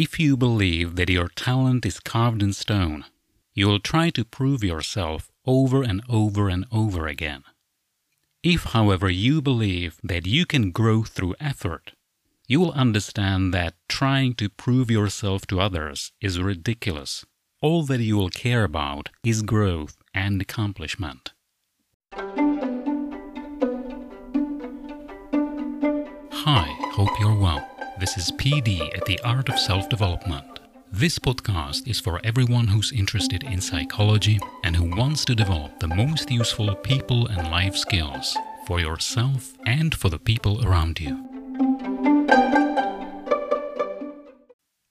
If you believe that your talent is carved in stone, you will try to prove yourself over and over and over again. If, however, you believe that you can grow through effort, you will understand that trying to prove yourself to others is ridiculous. All that you will care about is growth and accomplishment. Hi, hope you're well. This is PD at the Art of Self Development. This podcast is for everyone who's interested in psychology and who wants to develop the most useful people and life skills for yourself and for the people around you.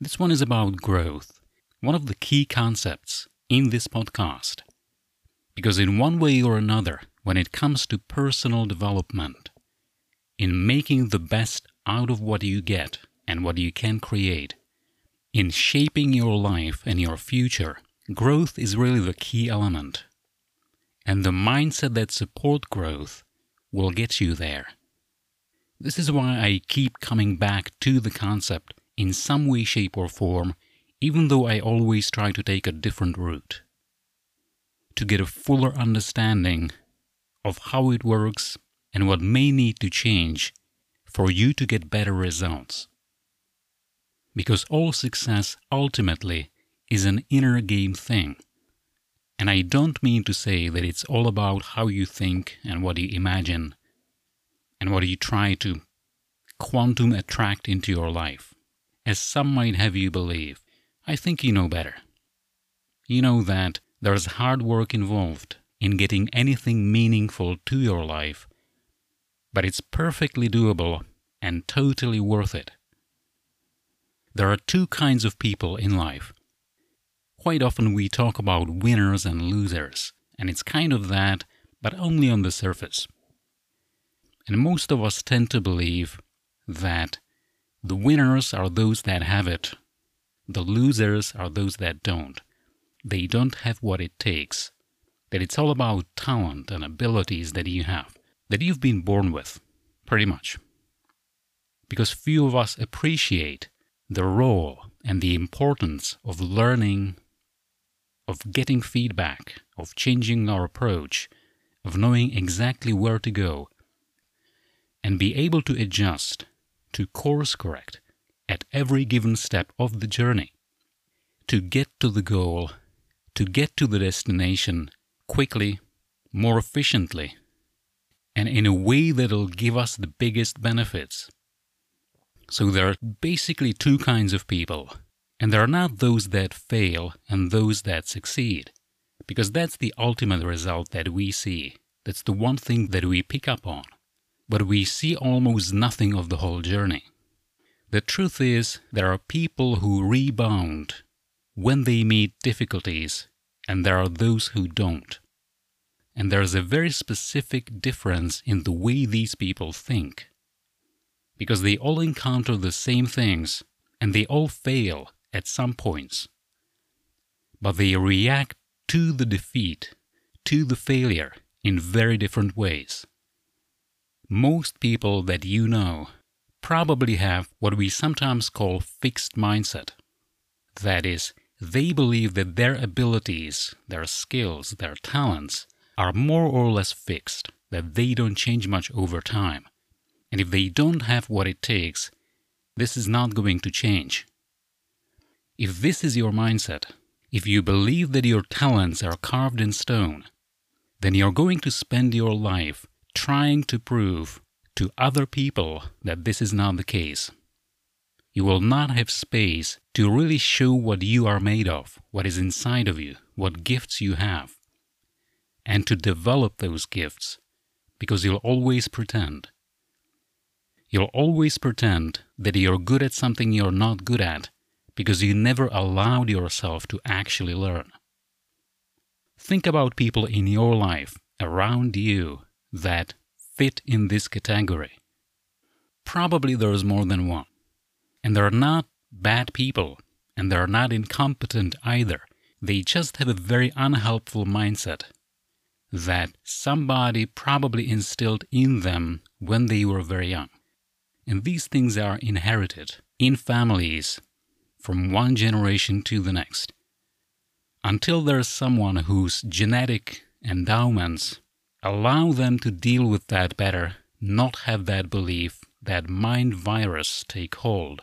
This one is about growth, one of the key concepts in this podcast. Because, in one way or another, when it comes to personal development, in making the best out of what you get and what you can create, in shaping your life and your future, growth is really the key element. And the mindset that supports growth will get you there. This is why I keep coming back to the concept in some way, shape, or form, even though I always try to take a different route. To get a fuller understanding of how it works and what may need to change for you to get better results. Because all success ultimately is an inner game thing. And I don't mean to say that it's all about how you think and what you imagine and what you try to quantum attract into your life, as some might have you believe. I think you know better. You know that there's hard work involved in getting anything meaningful to your life but it's perfectly doable and totally worth it. There are two kinds of people in life. Quite often we talk about winners and losers, and it's kind of that, but only on the surface. And most of us tend to believe that the winners are those that have it, the losers are those that don't. They don't have what it takes, that it's all about talent and abilities that you have that you've been born with, pretty much. Because few of us appreciate the role and the importance of learning, of getting feedback, of changing our approach, of knowing exactly where to go, and be able to adjust, to course correct at every given step of the journey, to get to the goal, to get to the destination quickly, more efficiently, and in a way that'll give us the biggest benefits. So there are basically two kinds of people, and there are not those that fail and those that succeed, because that's the ultimate result that we see. That's the one thing that we pick up on, but we see almost nothing of the whole journey. The truth is, there are people who rebound when they meet difficulties, and there are those who don't. And there's a very specific difference in the way these people think. Because they all encounter the same things and they all fail at some points. But they react to the defeat, to the failure, in very different ways. Most people that you know probably have what we sometimes call fixed mindset. That is, they believe that their abilities, their skills, their talents are more or less fixed, that they don't change much over time. And if they don't have what it takes, this is not going to change. If this is your mindset, if you believe that your talents are carved in stone, then you're going to spend your life trying to prove to other people that this is not the case. You will not have space to really show what you are made of, what is inside of you, what gifts you have and to develop those gifts because you'll always pretend. You'll always pretend that you're good at something you're not good at because you never allowed yourself to actually learn. Think about people in your life around you that fit in this category. Probably there's more than one. And they're not bad people, and they're not incompetent either. They just have a very unhelpful mindset that somebody probably instilled in them when they were very young. And these things are inherited in families from one generation to the next. Until there's someone whose genetic endowments allow them to deal with that better, not have that belief, that mind virus take hold,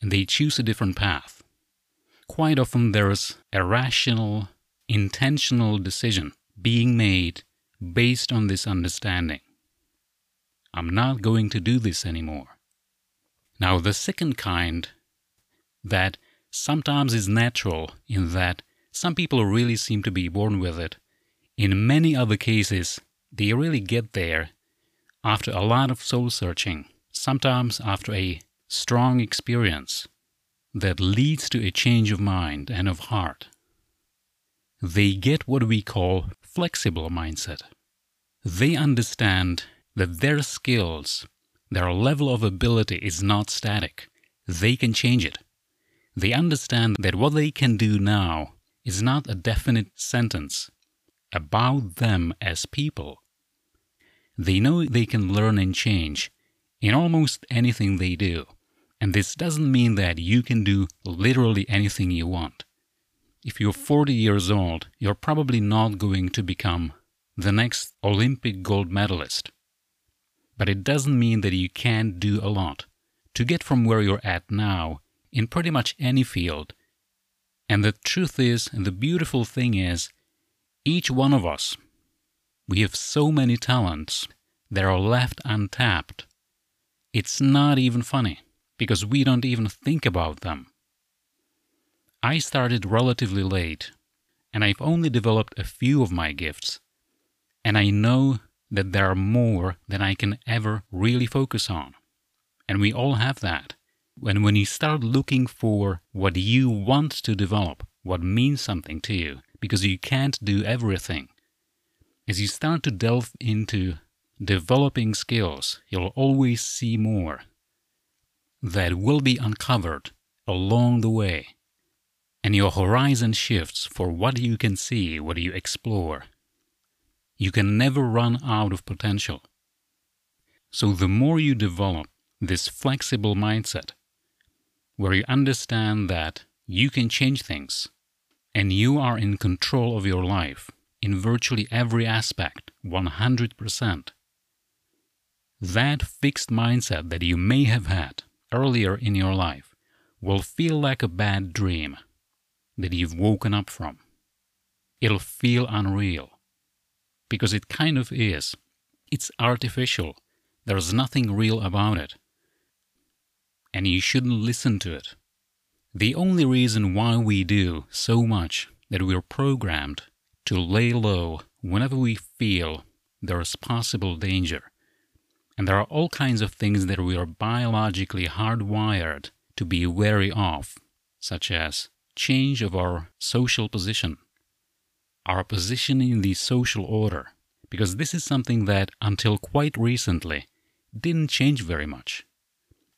and they choose a different path. Quite often there's a rational, intentional decision being made based on this understanding. I'm not going to do this anymore. Now, the second kind that sometimes is natural in that some people really seem to be born with it. In many other cases, they really get there after a lot of soul searching, sometimes after a strong experience that leads to a change of mind and of heart. They get what we call flexible mindset. They understand that their skills, their level of ability is not static. They can change it. They understand that what they can do now is not a definite sentence about them as people. They know they can learn and change in almost anything they do. And this doesn't mean that you can do literally anything you want. If you're 40 years old, you're probably not going to become the next Olympic gold medalist. But it doesn't mean that you can't do a lot to get from where you're at now in pretty much any field. And the truth is, and the beautiful thing is, each one of us, we have so many talents that are left untapped. It's not even funny because we don't even think about them. I started relatively late, and I've only developed a few of my gifts, and I know that there are more than I can ever really focus on. And we all have that. When, when you start looking for what you want to develop, what means something to you, because you can't do everything, as you start to delve into developing skills, you'll always see more that will be uncovered along the way. And your horizon shifts for what you can see, what you explore. You can never run out of potential. So, the more you develop this flexible mindset, where you understand that you can change things and you are in control of your life in virtually every aspect, 100%, that fixed mindset that you may have had earlier in your life will feel like a bad dream that you've woken up from. It'll feel unreal because it kind of is. It's artificial. There's nothing real about it. And you shouldn't listen to it. The only reason why we do so much that we're programmed to lay low whenever we feel there's possible danger and there are all kinds of things that we are biologically hardwired to be wary of, such as change of our social position, our position in the social order, because this is something that until quite recently didn't change very much.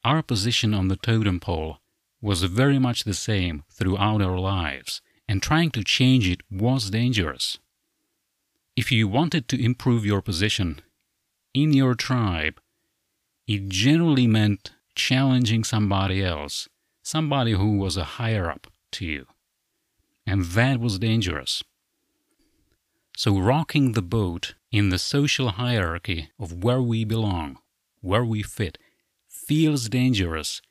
Our position on the totem pole was very much the same throughout our lives, and trying to change it was dangerous. If you wanted to improve your position in your tribe, it generally meant challenging somebody else, somebody who was a higher up to you. And that was dangerous. So, rocking the boat in the social hierarchy of where we belong, where we fit, feels dangerous,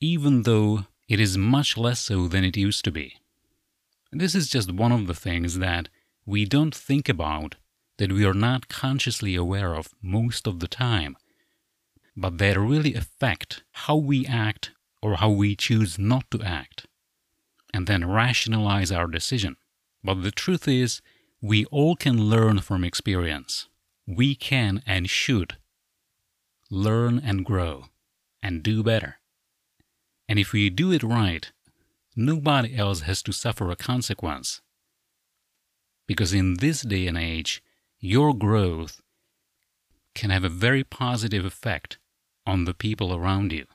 even though it is much less so than it used to be. This is just one of the things that we don't think about that we are not consciously aware of most of the time, but that really affect how we act or how we choose not to act, and then rationalize our decision. But the truth is, we all can learn from experience. We can and should learn and grow and do better. And if we do it right, nobody else has to suffer a consequence. Because in this day and age, your growth can have a very positive effect on the people around you.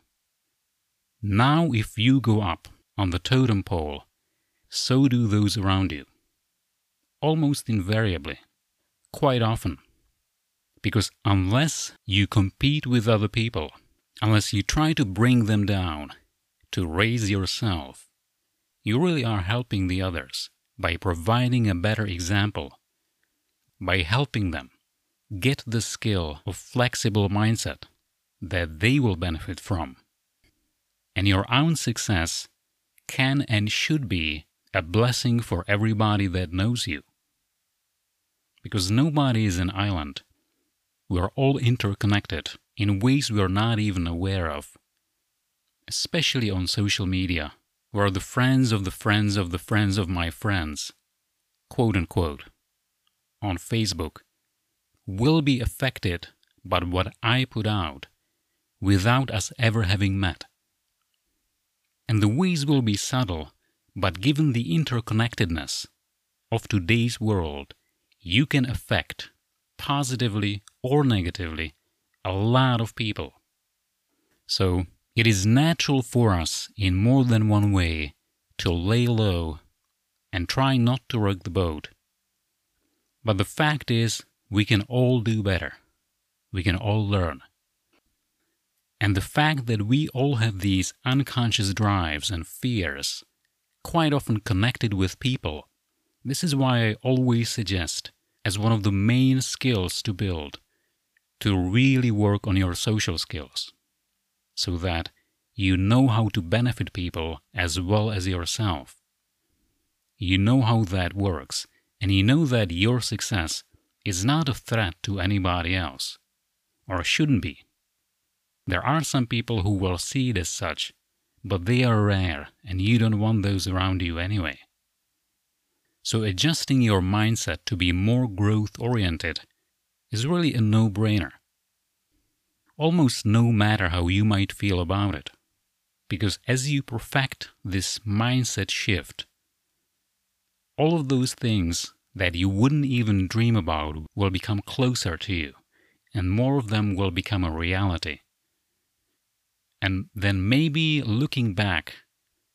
Now, if you go up on the totem pole, so do those around you. Almost invariably, quite often. Because unless you compete with other people, unless you try to bring them down, to raise yourself, you really are helping the others by providing a better example, by helping them get the skill of flexible mindset that they will benefit from. And your own success can and should be a blessing for everybody that knows you. Because nobody is an island. We are all interconnected in ways we are not even aware of. Especially on social media, where the friends of the friends of the friends of my friends, quote unquote, on Facebook, will be affected by what I put out without us ever having met. And the ways will be subtle, but given the interconnectedness of today's world, you can affect, positively or negatively, a lot of people. So, it is natural for us in more than one way to lay low and try not to rock the boat. But the fact is, we can all do better. We can all learn. And the fact that we all have these unconscious drives and fears, quite often connected with people, this is why I always suggest, as one of the main skills to build, to really work on your social skills, so that you know how to benefit people as well as yourself. You know how that works, and you know that your success is not a threat to anybody else, or shouldn't be. There are some people who will see it as such, but they are rare and you don't want those around you anyway. So adjusting your mindset to be more growth oriented is really a no brainer. Almost no matter how you might feel about it. Because as you perfect this mindset shift, all of those things that you wouldn't even dream about will become closer to you, and more of them will become a reality. And then maybe looking back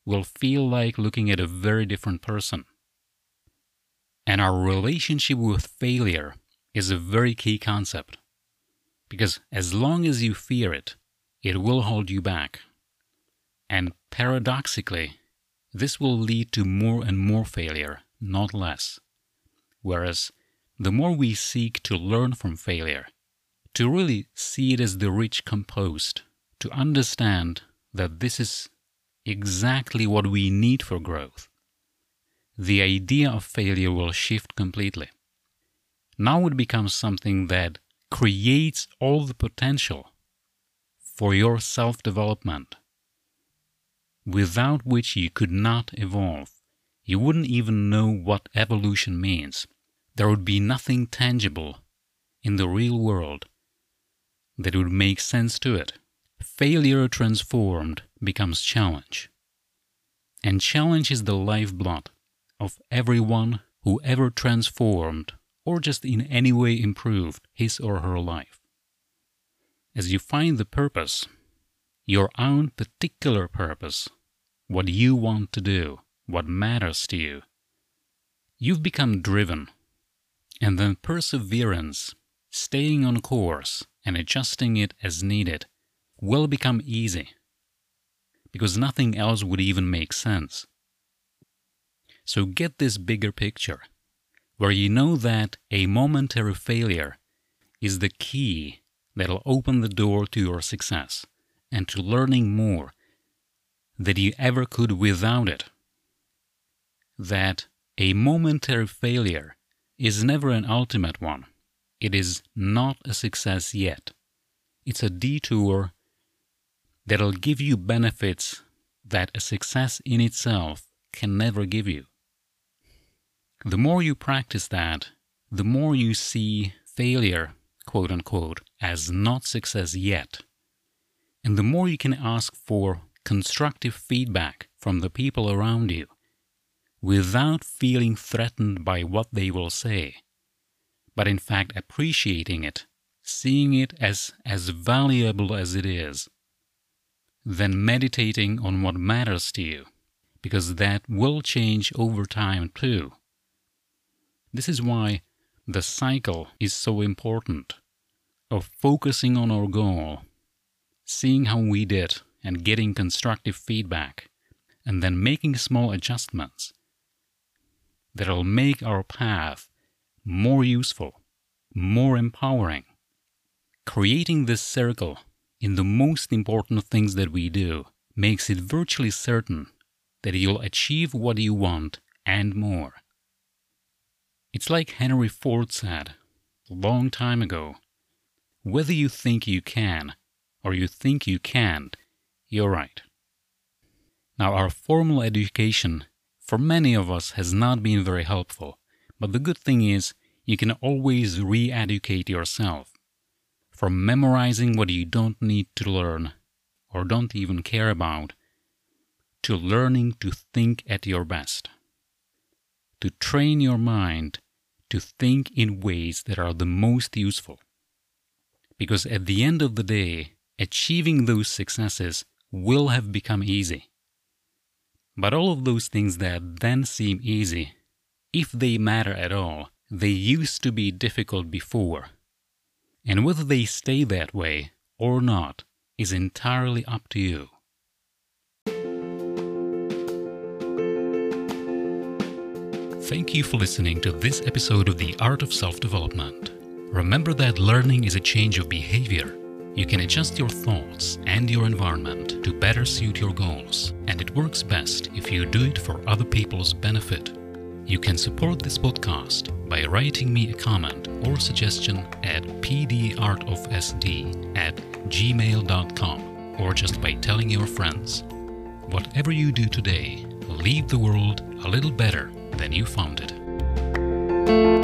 will feel like looking at a very different person. And our relationship with failure is a very key concept. Because as long as you fear it, it will hold you back. And paradoxically, this will lead to more and more failure, not less. Whereas the more we seek to learn from failure, to really see it as the rich compost to understand that this is exactly what we need for growth, the idea of failure will shift completely. Now it becomes something that creates all the potential for your self development, without which you could not evolve. You wouldn't even know what evolution means. There would be nothing tangible in the real world that would make sense to it failure transformed becomes challenge. And challenge is the lifeblood of everyone who ever transformed or just in any way improved his or her life. As you find the purpose, your own particular purpose, what you want to do, what matters to you, you've become driven. And then perseverance, staying on course and adjusting it as needed, will become easy because nothing else would even make sense. So get this bigger picture where you know that a momentary failure is the key that'll open the door to your success and to learning more than you ever could without it. That a momentary failure is never an ultimate one. It is not a success yet. It's a detour that'll give you benefits that a success in itself can never give you. The more you practice that, the more you see failure, quote unquote, as not success yet. And the more you can ask for constructive feedback from the people around you without feeling threatened by what they will say, but in fact appreciating it, seeing it as as valuable as it is, than meditating on what matters to you, because that will change over time too. This is why the cycle is so important of focusing on our goal, seeing how we did and getting constructive feedback, and then making small adjustments that'll make our path more useful, more empowering. Creating this circle in the most important things that we do makes it virtually certain that you'll achieve what you want and more. It's like Henry Ford said a long time ago whether you think you can or you think you can't, you're right. Now, our formal education for many of us has not been very helpful, but the good thing is you can always re educate yourself. From memorizing what you don't need to learn or don't even care about, to learning to think at your best. To train your mind to think in ways that are the most useful. Because at the end of the day, achieving those successes will have become easy. But all of those things that then seem easy, if they matter at all, they used to be difficult before. And whether they stay that way or not is entirely up to you. Thank you for listening to this episode of The Art of Self Development. Remember that learning is a change of behavior. You can adjust your thoughts and your environment to better suit your goals, and it works best if you do it for other people's benefit. You can support this podcast by writing me a comment or suggestion at pdartofsd at gmail.com or just by telling your friends. Whatever you do today, leave the world a little better than you found it.